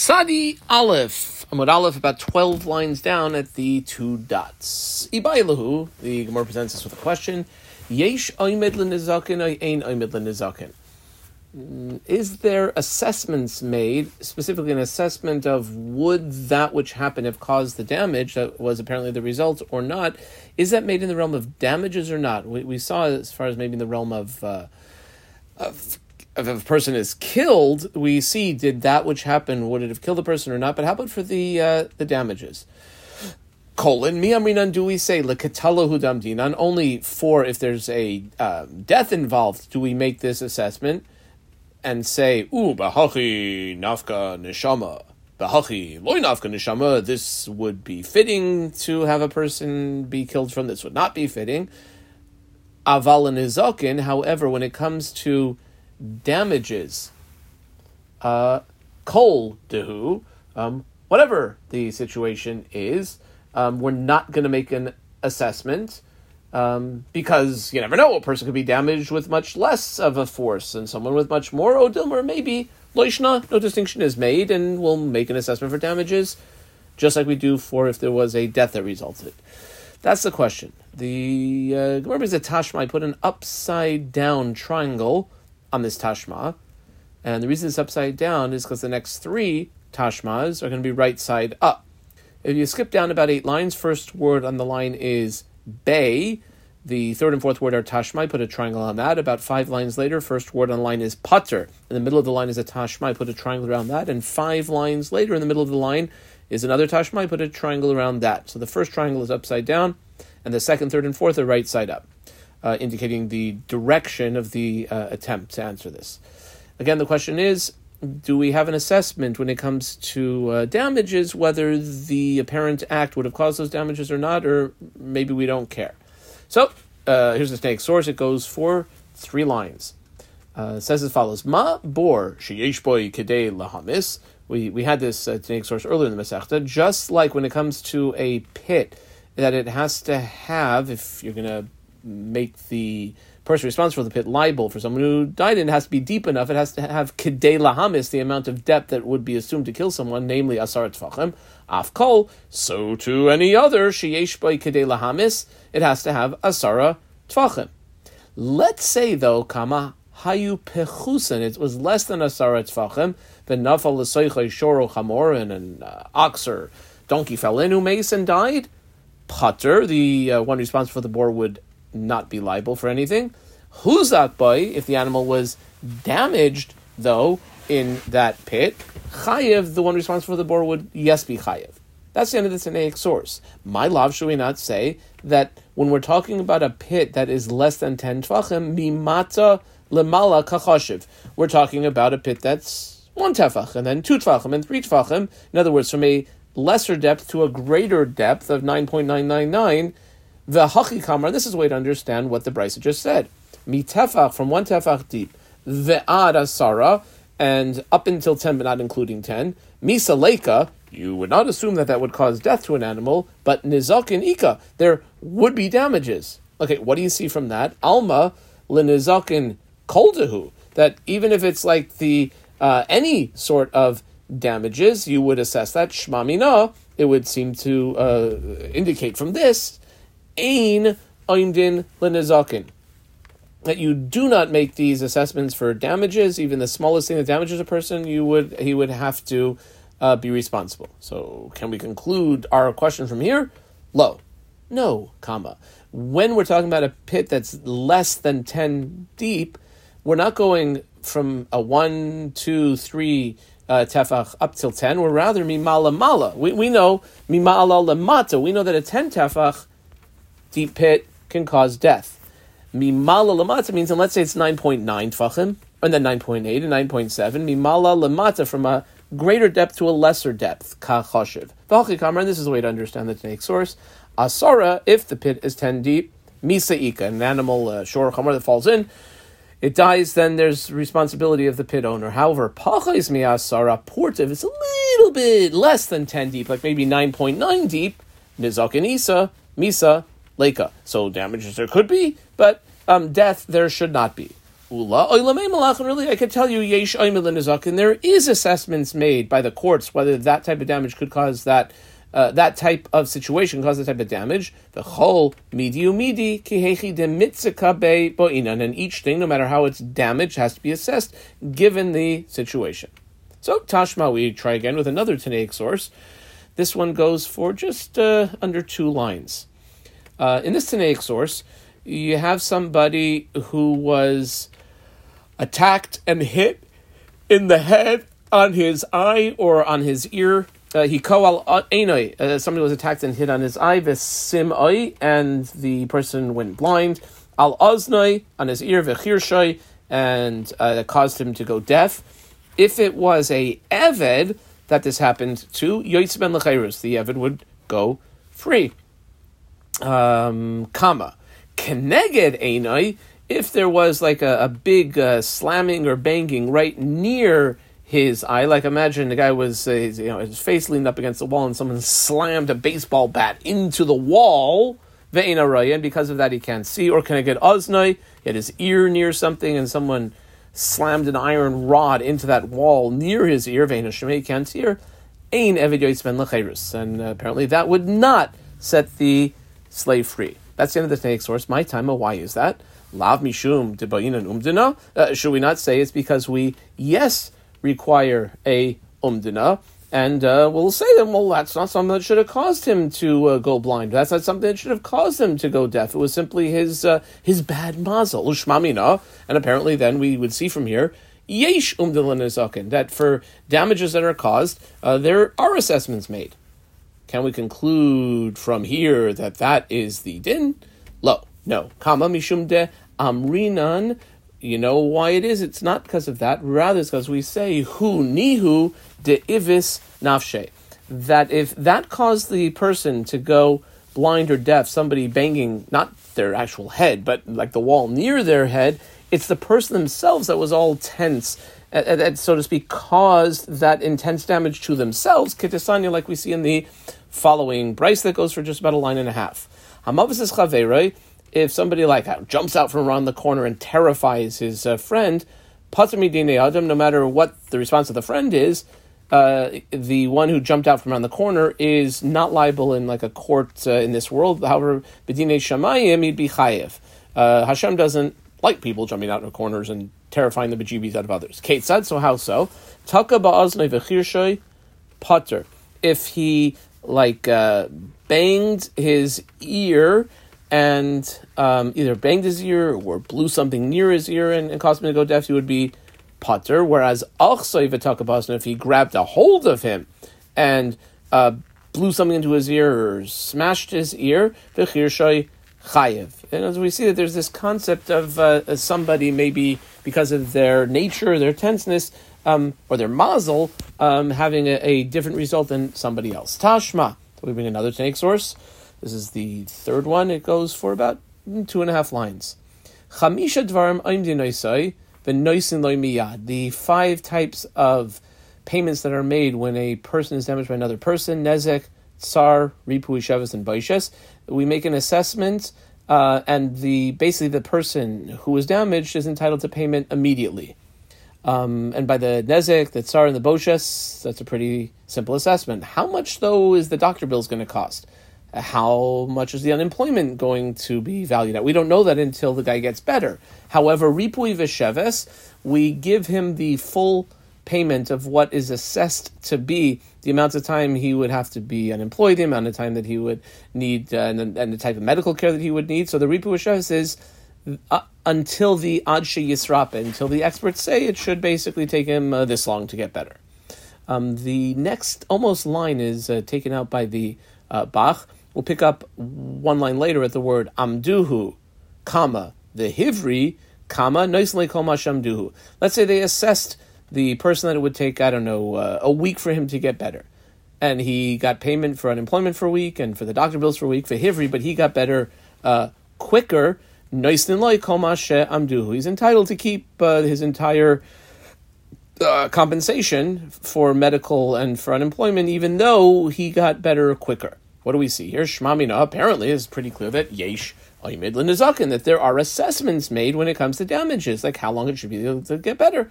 Sadi Aleph. Amud Aleph, about 12 lines down at the two dots. Ibailahu, the Gemara presents us with a question. Yesh oimed l'nizakin ein oimed l'nizakin. Mm, Is there assessments made, specifically an assessment of would that which happened have caused the damage that was apparently the result or not? Is that made in the realm of damages or not? We, we saw as far as maybe in the realm of, uh, of if a person is killed, we see did that which happened would it have killed the person or not? But how about for the uh, the damages? Colon mi amrinan do we say lekatala hudamdi? Not only for if there's a um, death involved, do we make this assessment and say ooh bahachi nafka neshama bahachi loy nafka neshama? This would be fitting to have a person be killed from. This would not be fitting. Aval nizakin, however, when it comes to damages, uh, kol dehu, um, whatever the situation is, um, we're not going to make an assessment um, because you never know. A person could be damaged with much less of a force, and someone with much more odom, or maybe loishna. No distinction is made, and we'll make an assessment for damages, just like we do for if there was a death that resulted. That's the question. The uh, Gemara brings a tashma. I put an upside down triangle on this tashma, and the reason it's upside down is because the next three tashmas are going to be right side up. If you skip down about eight lines, first word on the line is bay. The third and fourth word are tashma. I put a triangle on that. About five lines later, first word on the line is putter. In the middle of the line is a tashma. I put a triangle around that. And five lines later, in the middle of the line, is another tashma. I put a triangle around that. So the first triangle is upside down, and the second, third, and fourth are right side up uh, indicating the direction of the uh, attempt to answer this. Again, the question is do we have an assessment when it comes to uh, damages, whether the apparent act would have caused those damages or not, or maybe we don't care? So, uh, here's the Tanaic source. It goes for three lines. Uh, it says as follows: Ma bor sheyesh boy kedei lahamis. We we had this uh, Tanaic source earlier in the Masechta. Just like when it comes to a pit, that it has to have, if you're going to make the person responsible for the pit liable for someone who died in it has to be deep enough. It has to have kedei lahamis, the amount of depth that would be assumed to kill someone, namely asar tfachim. Afkol, so to any other sheyesh by kedei lahamis, it has to have asara tfachim. Let's say though, kama hayu pechusen, it was less than asara tfachim. The nafal l'soichai shoro chamor and an uh, ox or donkey fell in who and died. Putter, the uh, one responsible for the boar, would not be liable for anything. Huzak boy, if the animal was damaged, though, in that pit, Chayev, the one responsible for the boar, would yes be Chayev. That's the end of the Tanaic source. My love, should we not say that when we're talking about a pit that is less than 10 tvachim, mimata lemala we're talking about a pit that's one tefach, and then two tvachim, and three tvachim. In other words, from a lesser depth to a greater depth of 9.999, the hachi kamar, this is a way to understand what the Brisa just said. Mitefach, from one tefach deep, ve'ad asara, and up until 10, but not including 10. Misa leka, you would not assume that that would cause death to an animal, but nizakin ika, there would be damages. Okay, what do you see from that? Alma lenizakin koldehu, that even if it's like the uh, any sort of damages, you would assess that shmamina. It would seem to uh, indicate from this ein oimdin lenizakin that you do not make these assessments for damages, even the smallest thing that damages a person, you would he would have to uh, be responsible. So, can we conclude our question from here? Low, no, comma. When we're talking about a pit that's less than ten deep, we're not going from a one, two, three uh, tefach up till ten. We're rather mimala mala. We we know mimala lemata. We know that a ten tefach deep pit can cause death. Mimala lamata means, and let's say it's 9.9 tfachim, and then 9.8 and 9.7. Mimala lamata from a greater depth to a lesser depth. Ka choshev. and this is a way to understand the Tanaic source. Asara, if the pit is 10 deep, misaika, an animal, uh, shor chamar that falls in, it dies, then there's responsibility of the pit owner. However, pachais mi asara, portiv, it's a little bit less than 10 deep, like maybe 9.9 deep, nizak and isa, misa, Leica. So damages there could be, but um, death there should not be. Really, I could tell you oimel There is assessments made by the courts whether that type of damage could cause that. Uh, that type of situation cause that type of damage. The whole midi midi kihechi de mitzakabe boinan, and each thing, no matter how it's damaged, has to be assessed given the situation. So Tashma, we try again with another Tanaic source. This one goes for just uh, under two lines. Uh, in this Tanaic source, you have somebody who was attacked and hit in the head, on his eye, or on his ear. Uh, he koal enoi. Uh, somebody was attacked and hit on his eye, v'sim oi, and the person went blind. Al oznoi on his ear, v'chirshoi, and uh, that caused him to go deaf. If it was a eved that this happened to, yoitz ben the eved would go free. Um, comma. Keneged enoi, if there was like a, a big uh, slamming or banging right near his eye, like imagine the guy was, uh, you know, his face leaned up against the wall and someone slammed a baseball bat into the wall, and because of that he can't see, or can I get oznoi, he had his ear near something and someone slammed an iron rod into that wall near his ear, he can't hear, Ain Evid ben and apparently that would not set the slave free. That's the end of the Tanaic source. My time, why is that? Lav mishum umdina. Uh, should we not say it's because we yes require a umdina? And uh, we'll say that, well, that's not something that should have caused him to uh, go blind. That's not something that should have caused him to go deaf. It was simply his uh, his bad mazel, ushmamina. And apparently, then we would see from here, yesh umdilan that for damages that are caused, uh, there are assessments made. Can we conclude from here that that is the din? Lo, no. Kama mishum de amrinan. You know why it is? It's not because of that. Rather, it's because we say hu nihu de ivis nafshe. That if that caused the person to go blind or deaf, somebody banging not their actual head, but like the wall near their head, it's the person themselves that was all tense that, so to speak, caused that intense damage to themselves, kitisanya, like we see in the following brisa that goes for just about a line and a half. Hamavis is chaveroi, if somebody like uh, jumps out from around the corner and terrifies his uh, friend, patamidine adam, no matter what the response of the friend is, uh, the one who jumped out from around the corner is not liable in like a court uh, in this world. However, bedine shamayim, he'd be chayiv. Uh, Hashem doesn't like people jumping out of corners and terrifying the bejeebies out of others. Kate said, so how so? Taka ba'aznei v'chirshoy potter. If he like uh, banged his ear and um, either banged his ear or blew something near his ear and, and caused him to go deaf, he would be potter. Whereas if he grabbed a hold of him and uh, blew something into his ear or smashed his ear, chayiv. And as we see that there's this concept of uh, somebody maybe because of their nature, their tenseness, um, or their mazel, um, having a, a, different result than somebody else. Tashma. We bring another Tanaic source. This is the third one. It goes for about two and a half lines. Chamisha dvarim miyad. The five types of payments that are made when a person is damaged by another person, nezek, tsar, ripu, shavas, and baishes. We make an assessment, uh, and the basically the person who was damaged is entitled to payment immediately. Um, and by the Nezek, the Tsar, and the Boshes, that's a pretty simple assessment. How much, though, is the doctor bills going to cost? How much is the unemployment going to be valued at? We don't know that until the guy gets better. However, Ripui Vesheves, we give him the full payment of what is assessed to be the amount of time he would have to be unemployed, the amount of time that he would need, uh, and, and, the type of medical care that he would need. So the Ripui Vesheves is uh, until the Adshe Yisrapa, until the experts say it should basically take him uh, this long to get better. Um, the next almost line is uh, taken out by the uh, Bach. We'll pick up one line later at the word amduhu, comma, the Hivri, comma, nicely kol shamduhu. Let's say they assessed the person that it would take, I don't know, uh, a week for him to get better. And he got payment for unemployment for a week and for the doctor bills for a week for Hivri, but he got better uh, quicker He's entitled to keep uh, his entire uh, compensation for medical and for unemployment, even though he got better quicker. What do we see here? Shmamina apparently is pretty clear that yesh that there are assessments made when it comes to damages, like how long it should be to get better.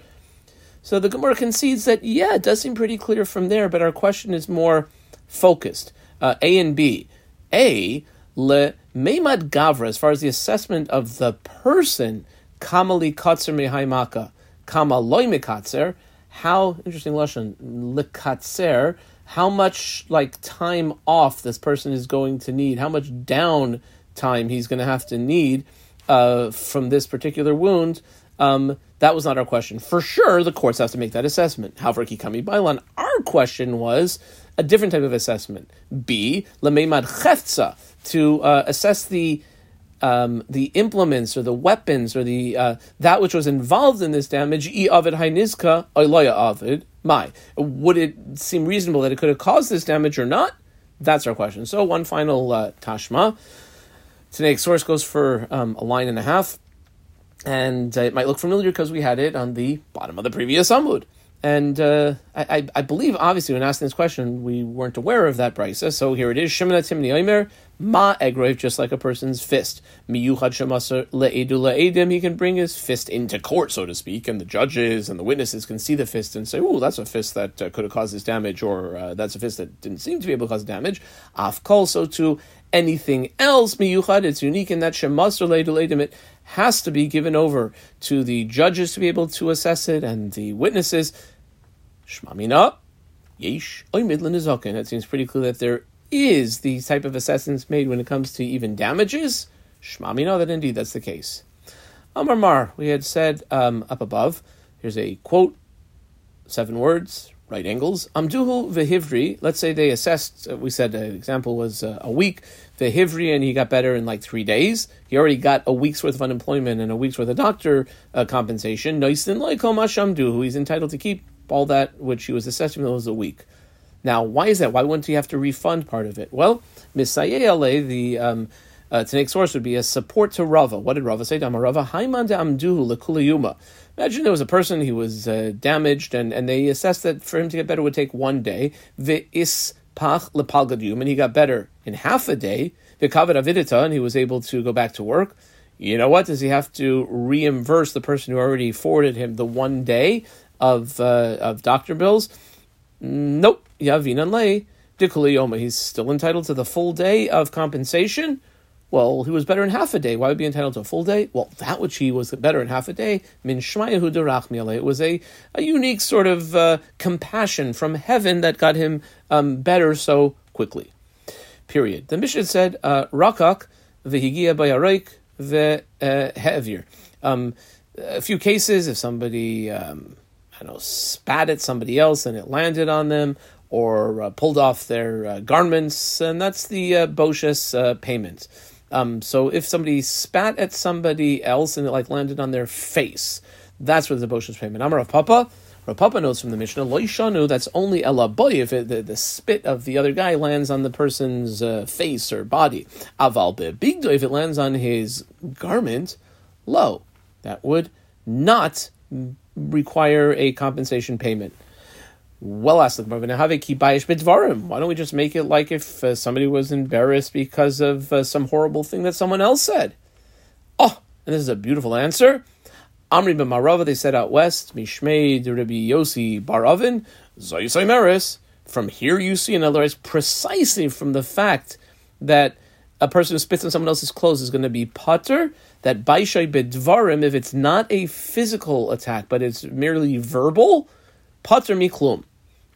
So the Gemara concedes that, yeah, it does seem pretty clear from there, but our question is more focused. Uh, a and B. A, le meimad gavra, as far as the assessment of the person, kamali katzer mehaimaka, kama loy how, interesting lashon, likatzer, how much like time off this person is going to need, how much down time he's going to have to need uh, from this particular wound. Um, that was not our question. For sure, the courts have to make that assessment. However, Kikami Bailan, our question was a different type of assessment. B, Lameimad Cheftza, to uh, assess the um, the implements or the weapons or the uh, that which was involved in this damage. E avid hainizka oiloya avid. My, would it seem reasonable that it could have caused this damage or not? That's our question. So one final uh, tashma. Today's source goes for um, a line and a half and uh, it might look familiar because we had it on the bottom of the previous Amud. And uh, I, I, believe, obviously, when asking this question, we weren't aware of that brisa. So here it is: Shemina Timni Omer Ma Egroiv, just like a person's fist. Miyuchad Shemasar Le'edu Le'edim. He can bring his fist into court, so to speak, and the judges and the witnesses can see the fist and say, "Oh, that's a fist that uh, could have caused this damage," or uh, "That's a fist that didn't seem to be able to cause damage." Afkol, so to anything else miyuchad, it's unique in that Shemasar Le'edu It has to be given over to the judges to be able to assess it and the witnesses. Shmamina, yesh, oimidlin izokin. It seems pretty clear that there is the type of assessments made when it comes to even damages. Shmamina, that indeed that's the case. Amar Mar, we had said um, up above, here's a quote, seven words, right angles. Amduhu vehivri, let's say they assessed, uh, we said an example was uh, a week, vehivri, and he got better in like three days. He already got a week's worth of unemployment and a week's worth of doctor uh, compensation. Noisin loikom ashamduhu, he's entitled to keep all that which he was assessed with was a week. Now, why is that? Why wouldn't he have to refund part of it? Well, Misayele, the um, uh, Tanaic source would be a support to Rava. What did Rava say? Rava, Amduhu lekulayuma. Imagine there was a person who was uh, damaged, and, and they assessed that for him to get better would take one day. Ve'is pach and he got better in half a day. Avidita, and he was able to go back to work. You know what? Does he have to reimburse the person who already forwarded him the one day of uh, of doctor bills? Nope. Yavinan lay. He's still entitled to the full day of compensation. Well, he was better in half a day. Why would he be entitled to a full day? Well, that which he was better in half a day, min shmayahu derachmi It was a, a unique sort of uh, compassion from heaven that got him um, better so quickly. Period. The Mishnah said, uh, rakak v'higia bayareik v'he'evir. Um, a few cases, if somebody, um, I don't know, spat at somebody else and it landed on them, or uh, pulled off their uh, garments, and that's the uh, boshes uh, payment. Um, so if somebody spat at somebody else and it like landed on their face, that's where the boshes payment. Amar Rav Papa. Rav Papa knows from the Mishnah, Loishanu, that's only elaboy if it, the, the spit of the other guy lands on the person's uh, face or body. Aval bigdo, if it lands on his garment, low. That would not require a compensation payment. Well, Gemara, why don't we just make it like if uh, somebody was embarrassed because of uh, some horrible thing that someone else said? Oh, and this is a beautiful answer. Amri b'marava, they said out west, Mishmei Rabbi Yossi bar Avin, Zoyusaimeris. From here you see, in other words, precisely from the fact that a person who spits on someone else's clothes is going to be putter, that Baishai Bedvarim, if it's not a physical attack, but it's merely verbal, putter miklum.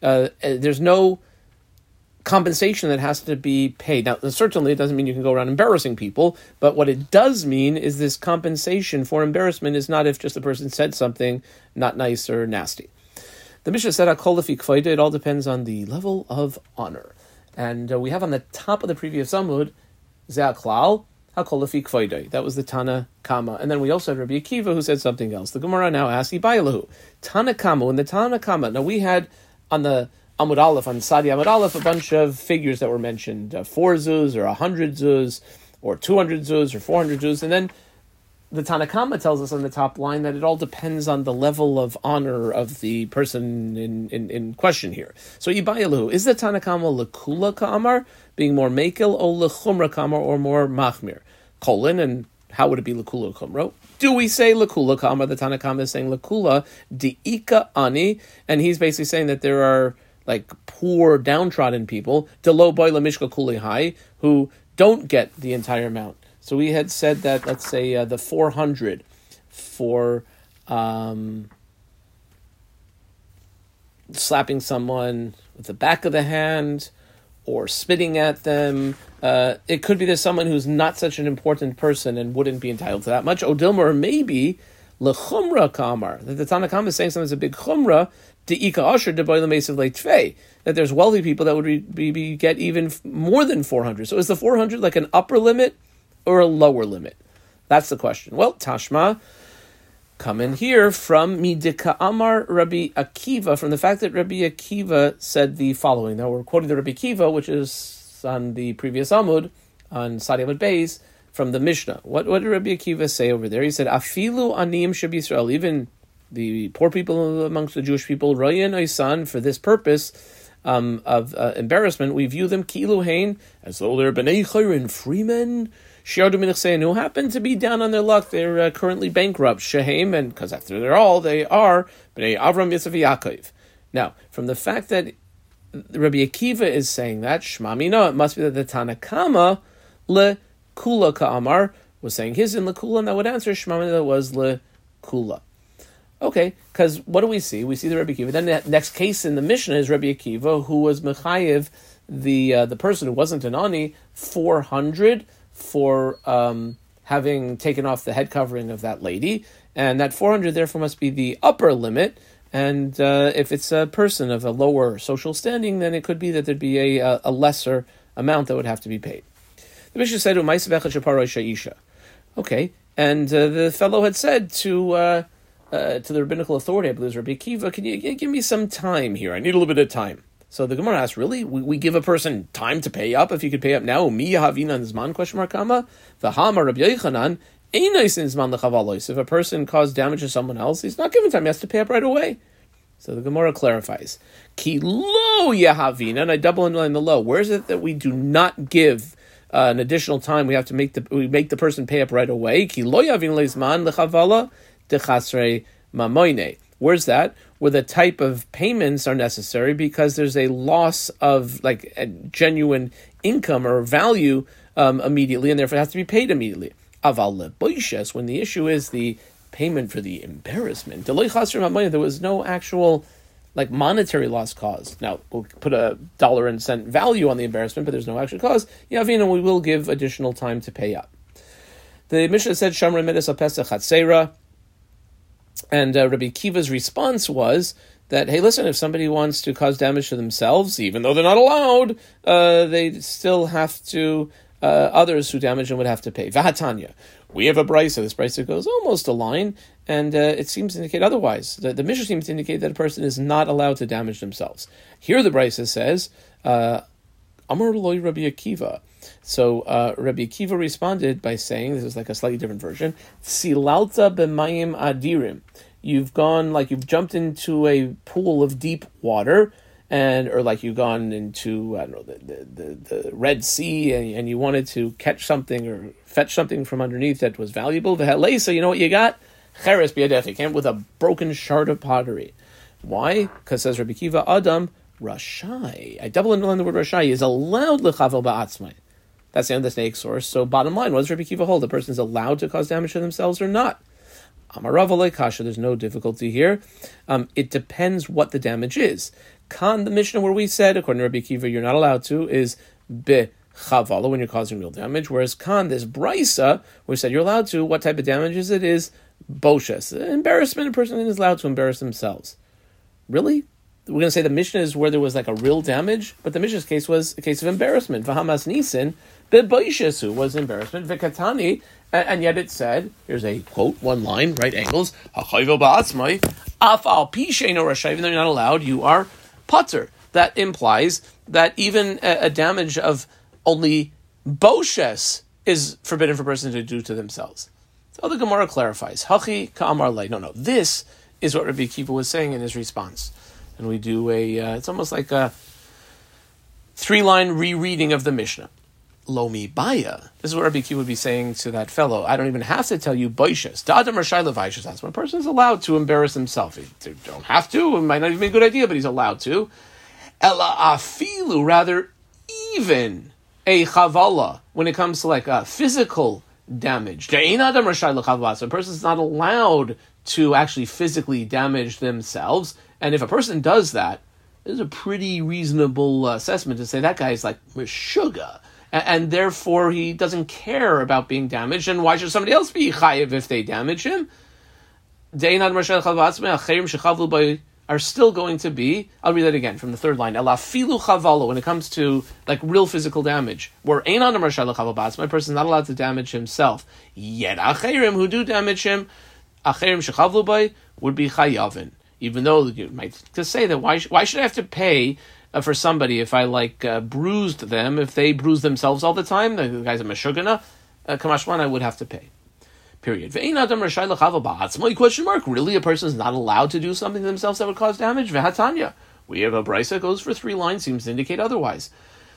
Uh, uh, there's no compensation that has to be paid. Now, certainly it doesn't mean you can go around embarrassing people, but what it does mean is this compensation for embarrassment is not if just a person said something not nice or nasty. The Mishnah said, it all depends on the level of honor. And uh, we have on the top of the previous Amud, Ze'aklal, that was the Tana Kama. And then we also had Rabbi Akiva who said something else. The Gemara now asks Ibailahu. Tana Kama, in the Tana Kama. Now we had on the Amud Aleph, on Sadi Amud Aleph, a bunch of figures that were mentioned uh, four zuz, or a hundred zuz, or 200 zuz, or 400 zuz. And then the Tanakama tells us on the top line that it all depends on the level of honor of the person in, in, in question here. So Ibayalu, is the Tanakama lekula kamar, being more makel, or lechumra kamar, or more machmir? colon, and how would it be lakula kumro? Do we say lakula kama? The Tanakama is saying lakula diika ani, and he's basically saying that there are like poor, downtrodden people, delo boy mishka kuli high, who don't get the entire amount. So we had said that, let's say, uh, the 400 for um, slapping someone with the back of the hand or spitting at them. Uh, it could be there's someone who's not such an important person and wouldn't be entitled to that much. Odilmer, maybe lechumra kamar. That the Tanakhama is saying something's a big chumra. Deika asher deboilam of leitfei. That there's wealthy people that would be, be, get even more than 400. So is the 400 like an upper limit or a lower limit? That's the question. Well, Tashma come in here from Midika Amar Rabbi Akiva, from the fact that Rabbi Akiva said the following. Now we're quoting the Rabbi Akiva, which is on the previous Amud, on Sadi Amud Beis, from the Mishnah. What, what did Rabbi Akiva say over there? He said, Afilu anim shabi Israel, even the poor people amongst the Jewish people, Royan Oisan, for this purpose um, of uh, embarrassment, we view them kilu hain as though they're bnei chayrin, free men who happen to be down on their luck. They're uh, currently bankrupt. Shehem, and because after they're all, they are Bnei Avram Yisrael Yaakov. Now, from the fact that Rabbi Akiva is saying that, Shmamina, it must be that the Tanakama, Le Kula Ka'amar, was saying his in Le Kula, and that would answer Shmamina was Le Kula. Okay, because what do we see? We see the Rabbi Akiva. Then the next case in the Mishnah is Rabbi Akiva, who was Mechayiv, the uh, the person who wasn't an Ani, 400 for um, having taken off the head covering of that lady, and that 400 therefore must be the upper limit. And uh, if it's a person of a lower social standing, then it could be that there'd be a, a lesser amount that would have to be paid. The Mishnah said, Maisbechaparoishaisha. Okay, and uh, the fellow had said to uh, uh, to the rabbinical authority, I believe Rabbi Kiva, can you give me some time here? I need a little bit of time. So the Gemara asks, really? We, we give a person time to pay up if you could pay up now? Mi havina zman question mark kama? The hama Rabbi Yochanan, if a person caused damage to someone else, he's not given time. He has to pay up right away. So the Gemara clarifies. Ki lo yahavina, and I double underline the low. Where is it that we do not give uh, an additional time? We have to make the we make the person pay up right away. Ki lo yahavina leizman lechavala dechasre mamoine. Where's that? Where the type of payments are necessary because there's a loss of like a genuine income or value um, immediately, and therefore it has to be paid immediately. Aval leboishes, when the issue is the payment for the embarrassment. There was no actual like monetary loss caused. Now we'll put a dollar and cent value on the embarrassment, but there's no actual cause. Yavina, we will give additional time to pay up. The Mishnah said Shamra Midas Pesach. And uh, Rabbi Kiva's response was that, hey, listen, if somebody wants to cause damage to themselves, even though they're not allowed, uh, they still have to, uh, others who damage them would have to pay. Vahatanya. We have a brisa. This brisa goes almost a line, and uh, it seems to indicate otherwise. The, the Mishnah seems to indicate that a person is not allowed to damage themselves. Here the brisa says, uh, Amar loy Rabbi Akiva. So uh, Rabbi Akiva responded by saying, this is like a slightly different version, Silalta b'mayim adirim. You've gone, like you've jumped into a pool of deep water, and or like you've gone into, I don't know, the, the, the, Red Sea, and, and, you wanted to catch something or fetch something from underneath that was valuable. The So you know what you got? Cheres biadef. with a broken shard of pottery. Why? Because says Rabbi Akiva, Adam, Rashai. I double underline the word Rashai is allowed lechavel ba'atzmai. That's the end of the Tanaic source. So bottom line, what does Rabbi Kiva hold? The person is allowed to cause damage to themselves or not? Amarava kasha. There's no difficulty here. Um, it depends what the damage is. Kan, the Mishnah where we said, according to Rabbi Kiva, you're not allowed to, is be chavala when you're causing real damage. Whereas kan, this brisa, we said you're allowed to. What type of damage is it? Is boshes, embarrassment. A person is allowed to embarrass themselves. Really? we're going to say the Mishnah is where there was like a real damage, but the Mishnah's case was a case of embarrassment. Vahamas nisin bebaishesu was embarrassment. Vikatani, and yet it said, here's a quote, one line, right angles, hachayvo ba'atzmai, afal pishein or even though you're not allowed, you are putter. That implies that even a, a damage of only boshes is forbidden for a person to do to themselves. So the Gemara clarifies, hachi ka'amar lei. No, no, this is what Rabbi Kiva was saying in his response and we do a. Uh, it's almost like a three line rereading of the Mishnah. Lomi baya. This is what Rabbi Q would be saying to that fellow. I don't even have to tell you boishes. Dadam rashai levaishes. That's when a person is allowed to embarrass himself. He don't have to. It might not even be a good idea, but he's allowed to. Ella afilu, rather even a chavala when it comes to like a physical damage. So a person is not allowed to actually physically damage themselves, and if a person does that, there's a pretty reasonable uh, assessment to say that guy is like sugar and, therefore he doesn't care about being damaged. And why should somebody else be chayiv if they damage him? Are still going to be. I'll read that again from the third line. When it comes to like real physical damage, where einan my person is not allowed to damage himself. Yet acherim who do damage him, acherim shechavlu would be chayavin. Even though you might to say that why why should I have to pay uh, for somebody if I like uh, bruised them, if they bruise themselves all the time, the guy's a meshugana, uh, kamashman, I would have to pay. Period. Question mark. Really, a person is not allowed to do something to themselves that would cause damage. Vehatanya. We have a brisa goes for three lines, seems to indicate otherwise.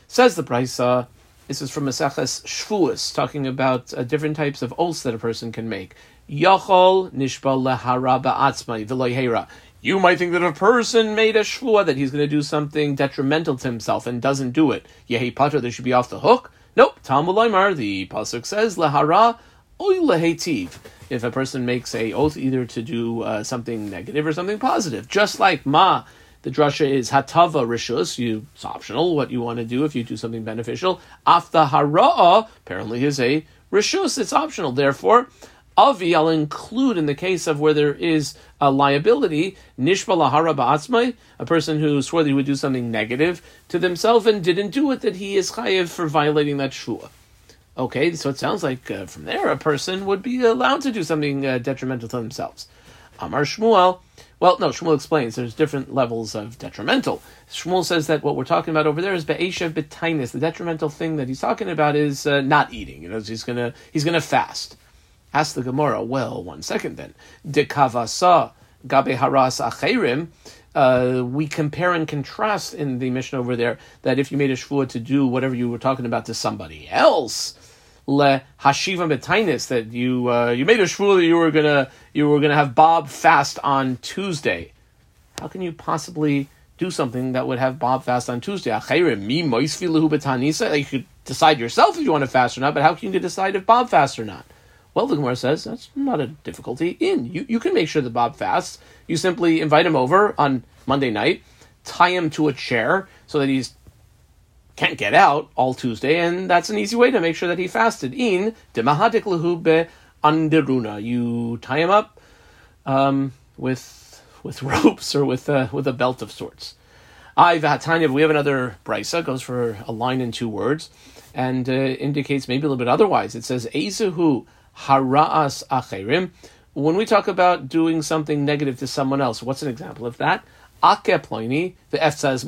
Says the brisa. This is from Maseches Shvuas, talking about uh, different types of oaths that a person can make. Yachol nishba lehara ba'atzmai v'loyhera. You might think that a person made a shvua that he's going to do something detrimental to himself and doesn't do it, yehi pater, they should be off the hook. Nope. Talmud the pasuk says lahara oy lehetiv. If a person makes a oath either to do uh, something negative or something positive, just like ma, the drasha is hatava rishus. You it's optional what you want to do if you do something beneficial. Afta hara apparently is a rishus. It's optional. Therefore, Avi, I'll include in the case of where there is a liability, Nishba Lahara Ba'atzmai, a person who swore that he would do something negative to themselves and didn't do it, that he is chayiv for violating that shua. Okay, so it sounds like uh, from there a person would be allowed to do something uh, detrimental to themselves. Amar Shmuel, well, no, Shmuel explains there's different levels of detrimental. Shmuel says that what we're talking about over there is be'eshev b'tainis. The detrimental thing that he's talking about is uh, not eating. You know, he's gonna he's gonna fast. Ask the Gemara, well, one second then. De kavasa gabe haras acherim. Uh, we compare and contrast in the mission over there that if you made a shvua to do whatever you were talking about to somebody else, le hashiva betainis that you uh, you made a shvua that you were gonna you were gonna have Bob fast on Tuesday. How can you possibly do something that would have Bob fast on Tuesday? You could decide yourself if you want to fast or not, but how can you decide if Bob fasts or not? Well, the Gemara says that's not a difficulty. In you, you can make sure that Bob fasts. You simply invite him over on Monday night, tie him to a chair so that he's can't get out all Tuesday, and that's an easy way to make sure that he fasted. In demahadik lahube anderuna, you tie him up um, with with ropes or with a, with a belt of sorts. I Vatanya, we have another brisa goes for a line in two words, and uh, indicates maybe a little bit otherwise. It says Ezehu hara'as acherim. When we talk about doing something negative to someone else, what's an example of that? Akeploini, the F says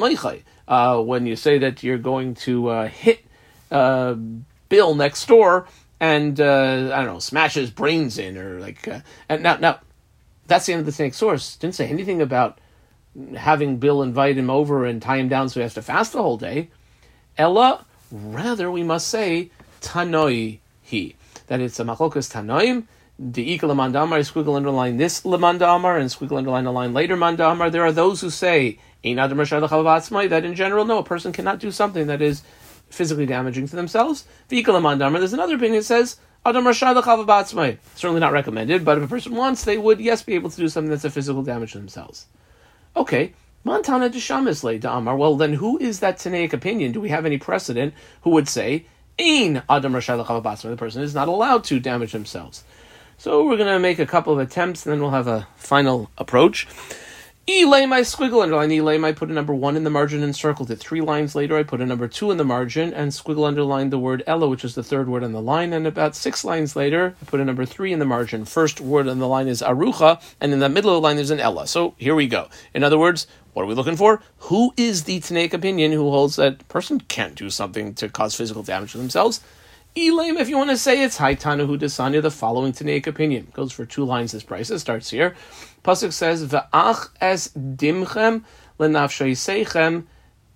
uh, When you say that you're going to uh, hit uh, Bill next door and uh, I don't know, smash his brains in, or like, uh, and now, now, that's the end of the Tanaic source. Didn't say anything about having Bill invite him over and tie him down so he has to fast the whole day. Ella, rather, we must say tanoi he that it's a machokas tanoim. The equal mandamar squiggle underline this lemandamar and squiggle underline the line later mandamar. There are those who say that in general, no, a person cannot do something that is physically damaging to themselves. Vikalamandamar, there's another opinion that says certainly not recommended, but if a person wants, they would yes be able to do something that's a physical damage to themselves. Okay, Montana Deshamisle Damar. Well, then who is that Tanaic opinion? Do we have any precedent who would say Ein Adam The person is not allowed to damage themselves. So we're going to make a couple of attempts, and then we'll have a final approach. Elay my squiggle underline. Elay I put a number one in the margin and circled it. Three lines later, I put a number two in the margin and squiggle underlined the word Ella, which is the third word on the line. And about six lines later, I put a number three in the margin. First word on the line is Arucha, and in the middle of the line there's an Ella. So here we go. In other words, what are we looking for? Who is the Tanaic opinion who holds that person can't do something to cause physical damage to themselves? Elaim, if you want to say it's Haitanahu Desanya, the following Tanaic opinion. Goes for two lines this price. It starts here. Pasuk says, V'ach es dimchem lenafshay seichem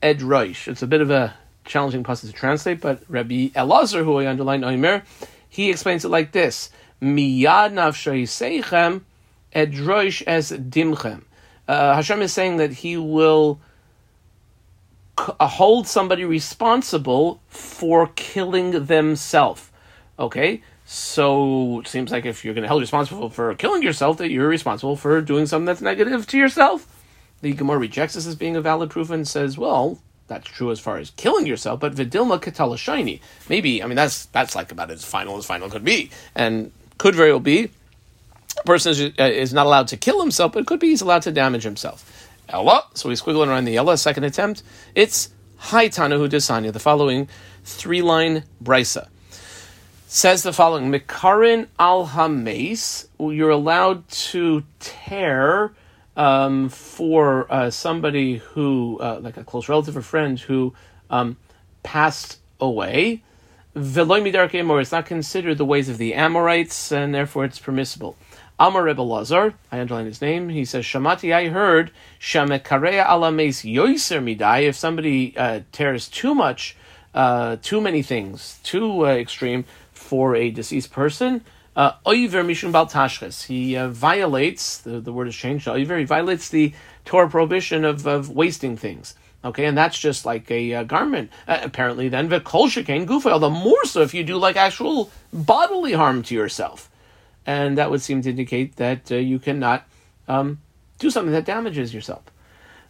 ed roish. It's a bit of a challenging pasuk to translate, but Rabbi Elazar, who I underline Omer, he explains it like this: Miyad nafshay seichem edroish es dimchem. Uh, Hashem is saying that He will hold somebody responsible for killing themselves. Okay, so it seems like if you're going to hold responsible for killing yourself, that you're responsible for doing something that's negative to yourself. The Gemara rejects this as being a valid proof and says, well, that's true as far as killing yourself, but vidilma katala shiny. Maybe I mean that's that's like about as final as final could be, and could very well be. A person is, uh, is not allowed to kill himself, but it could be he's allowed to damage himself. Ella, so he's squiggling around the Ella. Second attempt, it's Haitanahu Desanya, the following three line brisa says the following: Mikarin al hames. You're allowed to tear um, for uh, somebody who, uh, like a close relative or friend who um, passed away. Veloy midarkim, or it's not considered the ways of the Amorites, and therefore it's permissible. Amar Rebbe Lazar, I underline his name. He says, "Shamati, I heard shamekareya alames yoiser midai. If somebody uh, tears too much, uh, too many things, too uh, extreme for a deceased person, uh, oiver mishum bal. He uh, violates the, the word is changed. Oiver he violates the Torah prohibition of, of wasting things. Okay, and that's just like a uh, garment. Uh, apparently, then v'kol shekain gufa. The more so if you do like actual bodily harm to yourself, and that would seem to indicate that uh, you cannot um, do something that damages yourself.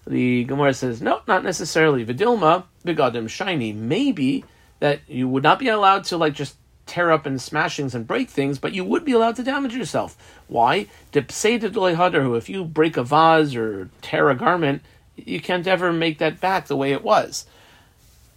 The Gemara says no, not necessarily. Vidilma begadim shiny. Maybe that you would not be allowed to like just tear up and smash things and break things, but you would be allowed to damage yourself. Why? If you break a vase or tear a garment, you can't ever make that back the way it was.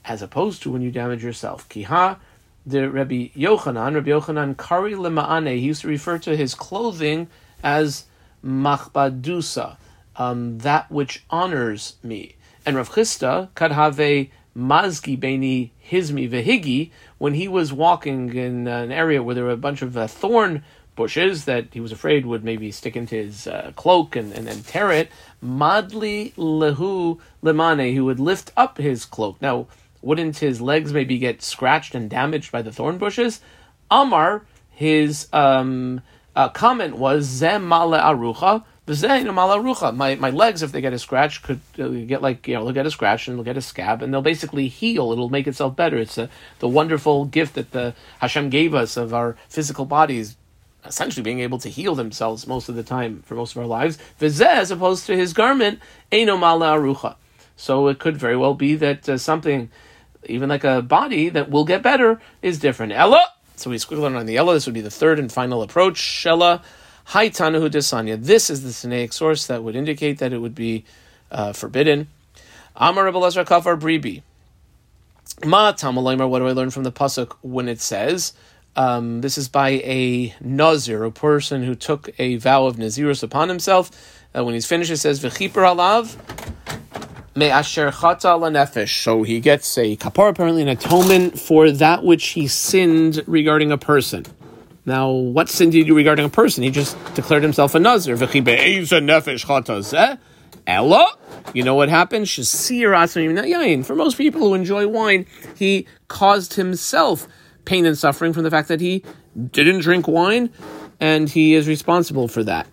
As opposed to when you damage yourself. Kiha, the Rabbi Yochanan, Rabbi Yochanan Kari Lema'ane, he used to refer to his clothing as machbadusa, um, that which honors me. And Rav Chisda, Kadhave Mazgi Beni Hizmi Vehigi, when he was walking in an area where there were a bunch of uh, thorn bushes that he was afraid would maybe stick into his uh, cloak and, and, and tear it, Madli Lehu Lemane, he would lift up his cloak. Now, wouldn't his legs maybe get scratched and damaged by the thorn bushes? Amar, his um, uh, comment was Zem Male Arucha, my, my legs, if they get a scratch, could uh, get like, you know, they'll get a scratch and they'll get a scab and they'll basically heal. It'll make itself better. It's a, the wonderful gift that the Hashem gave us of our physical bodies essentially being able to heal themselves most of the time for most of our lives. As opposed to his garment, Eino Mala Arucha. So it could very well be that uh, something, even like a body that will get better, is different. Ella! So we squiggle on the Ella. This would be the third and final approach. Shella. Hi Tanahu Desanya. This is the Tanaic source that would indicate that it would be uh, forbidden. Amar Rebbe Lezer Kafar Bribi. Ma Tamalaymar, what do I learn from the Pasuk when it says, um, this is by a Nazir, a person who took a vow of Nazirus upon himself. Uh, when he's finished, it says, V'chipar alav me asher chata nefesh. So he gets a kapar, apparently an atonement for that which he sinned regarding a person. Now, what sin did he do regarding a person? He just declared himself a nazir. Ella, you know what happened? For most people who enjoy wine, he caused himself pain and suffering from the fact that he didn't drink wine, and he is responsible for that.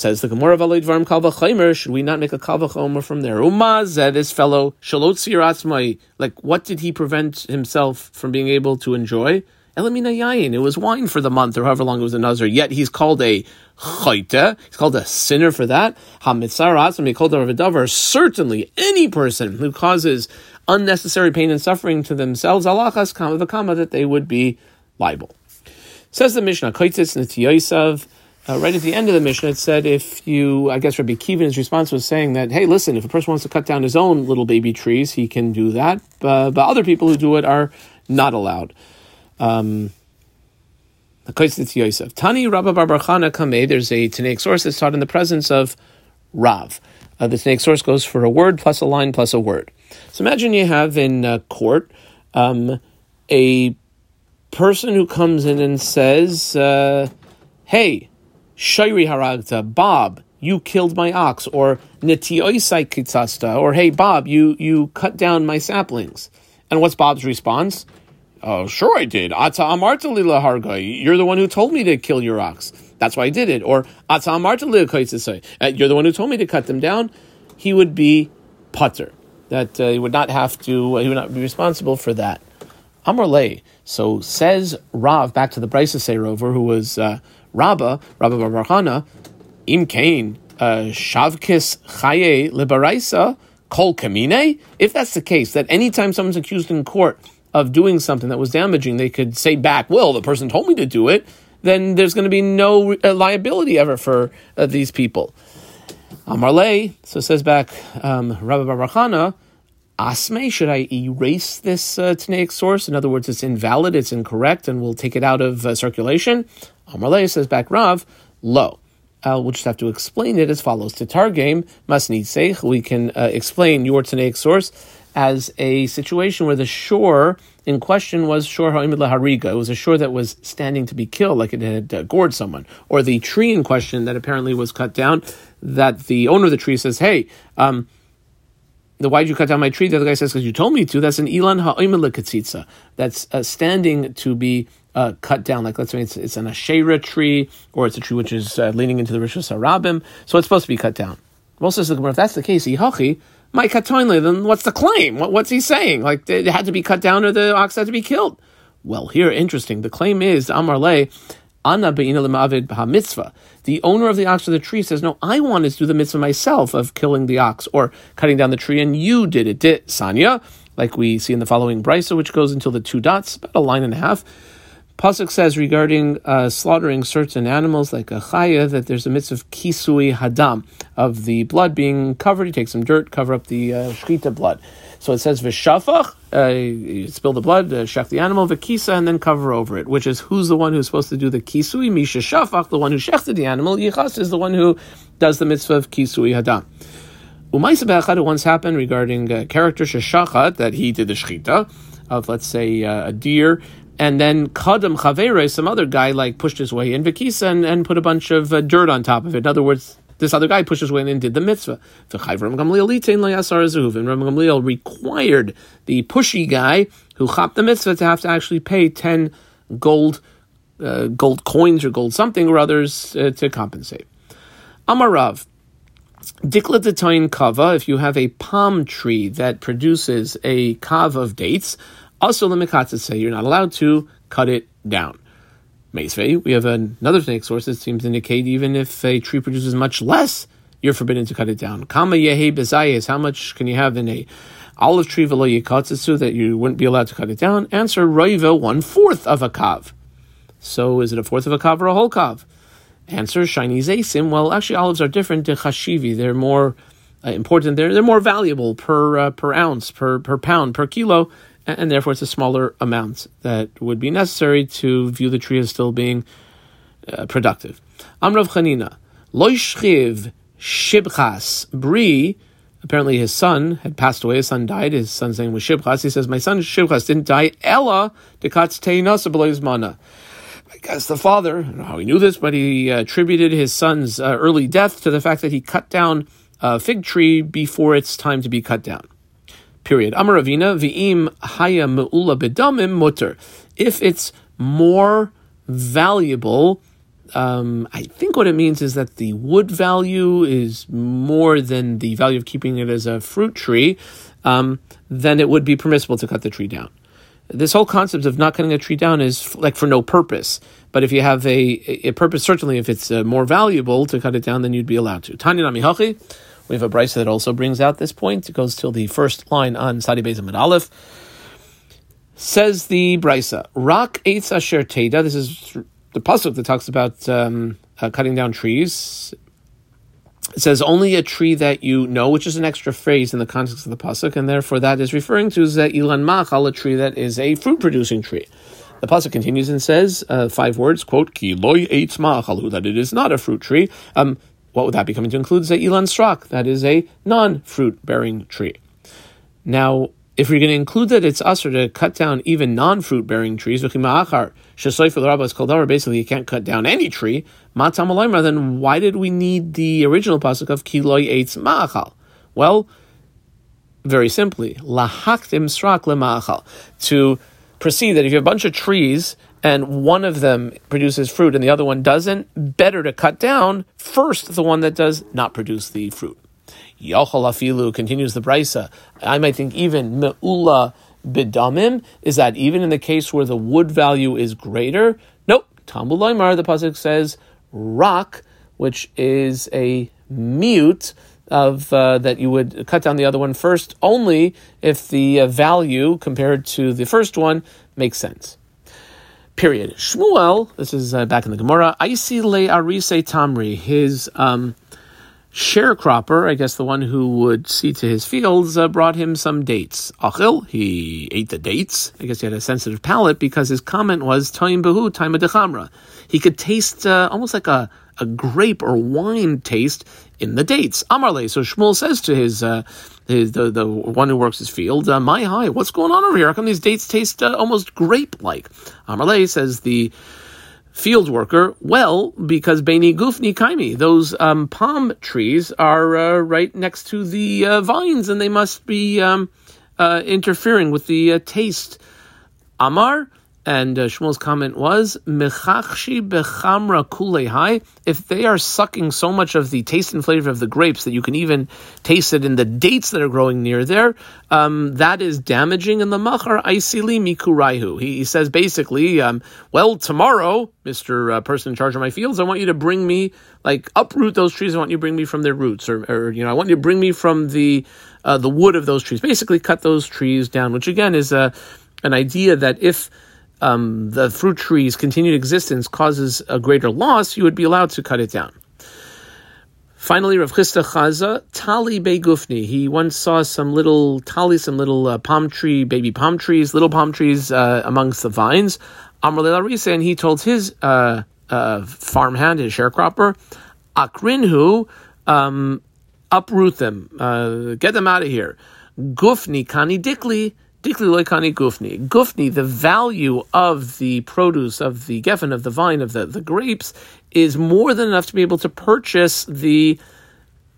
Says the Gemara of Dvarim Kalva should we not make a Kalva from there? Umaz, this fellow, Shalot like what did he prevent himself from being able to enjoy? Elamina yayin. It was wine for the month or however long it was a nazir. Yet he's called a chayte. He's called a sinner for that. Hamitzar he called a davar. Certainly, any person who causes unnecessary pain and suffering to themselves, alachas kama that they would be liable. Says the Mishnah, Kaitzitz Netiyosav. Uh, right at the end of the Mishnah, it said if you, I guess Rabbi Kivan's response was saying that, hey, listen, if a person wants to cut down his own little baby trees, he can do that. Uh, but other people who do it are not allowed. Um, Tani Rabba Barbarchana Kameh, there's a Tanaic source that's taught in the presence of Rav. Uh, the Tanaic source goes for a word plus a line plus a word. So imagine you have in uh, court um, a person who comes in and says, uh, Hey, Shairi Haragta, Bob, you killed my ox, or Netioisai Kitsasta, or Hey, Bob, you, you cut down my saplings. And what's Bob's response? Oh, sure I did. Ata amarta lila hargai. You're the one who told me to kill your ox. That's why I did it. Or Ata amarta lila uh, You're the one who told me to cut them down. He would be putter. That uh, he would not have to. Uh, he would not be responsible for that. Amar So says Rav back to the Brisa Serover, who was uh, Rabba, Rabba bar bar Chana, Im Kain, uh, Shavkis Chaye Libaraisa, Kol Kamine. If that's the case, that anytime someone's accused in court of doing something that was damaging, they could say back, well, the person told me to do it, then there's going to be no uh, liability ever for uh, these people. Amarle, so says back um, Rabbi Barachana, Asme, should I erase this uh, Tanaic source? In other words, it's invalid, it's incorrect, and we'll take it out of uh, circulation. Amarle says back Rav, lo. Uh, we'll just have to explain it as follows. To Targame, Masnitsech, we can uh, explain your Tanaic source as a situation where the shore in question was shore ha'imid hariga. It was a shore that was standing to be killed, like it had uh, gored someone. Or the tree in question that apparently was cut down, that the owner of the tree says, hey, um, why did you cut down my tree? The other guy says, because you told me to. That's an ilan ha'imid katzitza. That's uh, standing to be uh, cut down. Like let's say it's, it's an ashera tree, or it's a tree which is uh, leaning into the rishus harabim, so it's supposed to be cut down. Well, says the Gemara, if that's the case, ihachi, my katoinle, then what's the claim? What, what's he saying? Like it had to be cut down or the ox had to be killed. Well, here, interesting. The claim is Amar Le, Anna mitzvah. The owner of the ox or the tree says, "No, I wanted to do the mitzvah myself of killing the ox or cutting down the tree, and you did it, did Sanya." Like we see in the following brisa, which goes until the two dots, about a line and a half. Pasuk says regarding uh, slaughtering certain animals like a chaya that there's a mitzvah of kisui hadam of the blood being covered. You take some dirt, cover up the uh, shchita blood. So it says v'shafach, uh, you spill the blood, uh, shech the animal, v'kisa, and then cover over it. Which is who's the one who's supposed to do the kisui? Misha shafach, the one who shechted the animal. Yichas is the one who does the mitzvah of kisui hadam. Umaysa be'achad once happened regarding uh, character sheshachat that he did the shchita of let's say uh, a deer and then Kadam Chavere, some other guy, like pushed his way in Vikisa and, and put a bunch of uh, dirt on top of it. In other words, this other guy pushed his way in and did the mitzvah. And Rabban Gamliel required the pushy guy who chopped the mitzvah to have to actually pay 10 gold uh, gold coins or gold something or others uh, to compensate. Amarav. Dikla kava, if you have a palm tree that produces a kav of dates, also, the say you're not allowed to cut it down. Meisvei, we have another Tanaic source that seems to indicate even if a tree produces much less, you're forbidden to cut it down. Kama yehe bezayes, how much can you have in a olive tree velo yikatsutsu that you wouldn't be allowed to cut it down? Answer, roivo, one fourth of a kav. So is it a fourth of a kav or a whole kav? Answer, shiny zaysim. Well, actually, olives are different to chashivi. They're more uh, important. They're, they're more valuable per, uh, per ounce, per, per pound, per kilo and therefore it's a smaller amount that would be necessary to view the tree as still being uh, productive. Amrav Chanina, Loishchiv Shibchas Bri. Apparently, his son had passed away. His son died. His son's name was Shibchas. He says, "My son Shibchas didn't die. Ella dekatz teinas mana." I guess the father, I don't know how he knew this, but he attributed his son's uh, early death to the fact that he cut down a fig tree before it's time to be cut down. Period. V'im haya me'ula bedamim mutter. If it's more valuable, um, I think what it means is that the wood value is more than the value of keeping it as a fruit tree, um, then it would be permissible to cut the tree down. This whole concept of not cutting a tree down is like for no purpose. But if you have a, a purpose, certainly if it's uh, more valuable to cut it down, then you'd be allowed to. Tanya Namihachi. We have a brisa that also brings out this point. It goes till the first line on Sadi Beis Amud Aleph. Says the brisa, "Rak eitz asher teda." This is the pasuk that talks about um, uh, cutting down trees. It says only a tree that you know, which is an extra phrase in the context of the pasuk, and therefore that is referring to the ilan machal, a tree that is a fruit producing tree. The pasuk continues and says uh, five words: "quote Ki loy eitz machalu," that it is not a fruit tree. Um, what would that be coming to include? A ilan strak, that is a non-fruit bearing tree. Now, if you're going to include that it's usher to cut down even non-fruit bearing trees, basically you can't cut down any tree, then why did we need the original pasuk of kiloi eitz ma'achal? Well, very simply, lahaktim srak lemachal, to perceive that if you have a bunch of trees and one of them produces fruit and the other one doesn't, better to cut down first the one that does not produce the fruit. Yachal afilu continues the brisa. I might think even me'ula bidamim is that even in the case where the wood value is greater. Nope. Talmud Laimar, the pasuk says rak, which is a mute of uh, that you would cut down the other one first, only if the uh, value compared to the first one makes sense. Period. Shmuel, this is uh, back in the Gemara. Aisi le arise tamri. His um, sharecropper, I guess the one who would see to his fields, uh, brought him some dates. Achil, he ate the dates. I guess he had a sensitive palate because his comment was "Toim behu time of He could taste uh, almost like a, a grape or wine taste in the dates. Amarle. So Shmuel says to his uh, his the, the one who works his field, uh, "My hi, what's going on over here? How come these dates taste uh, almost grape like?" Amarle says the field worker? Well, because Beni Gufni Kaimi, those um, palm trees are uh, right next to the uh, vines and they must be um, uh, interfering with the uh, taste. Amar, and uh, Shmuel's comment was, Mechachshi bechamra. If they are sucking so much of the taste and flavor of the grapes that you can even taste it in the dates that are growing near there, um, that is damaging. And the machar aisili mikuraihu. He, says basically, um, well, tomorrow, Mister uh, Person in charge of my fields, I want you to bring me like uproot those trees. I want you to bring me from their roots, or, or you know, I want you to bring me from the uh, the wood of those trees. Basically, cut those trees down, which again is a uh, an idea that if um, the fruit tree's continued existence causes a greater loss, you would be allowed to cut it down. Finally, Rav Chisda Chaza, Tali Begufni. He once saw some little tali, some little uh, palm tree, baby palm trees, little palm trees uh, amongst the vines. Amr Larisa, and he told his uh, uh, farmhand, his sharecropper, Akrinhu, um, uproot them, uh, get them out of here. Gufni Kani Dikli, Dikli gufni. Gufni, the value of the produce, of the geffen, of the vine, of the, the grapes, is more than enough to be able to purchase the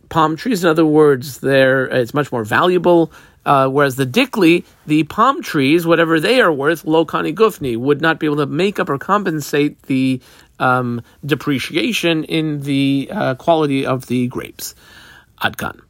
palm trees. In other words, there it's much more valuable. Uh, whereas the dikli, the palm trees, whatever they are worth, lokani gufni, would not be able to make up or compensate the um, depreciation in the uh, quality of the grapes. Adkan.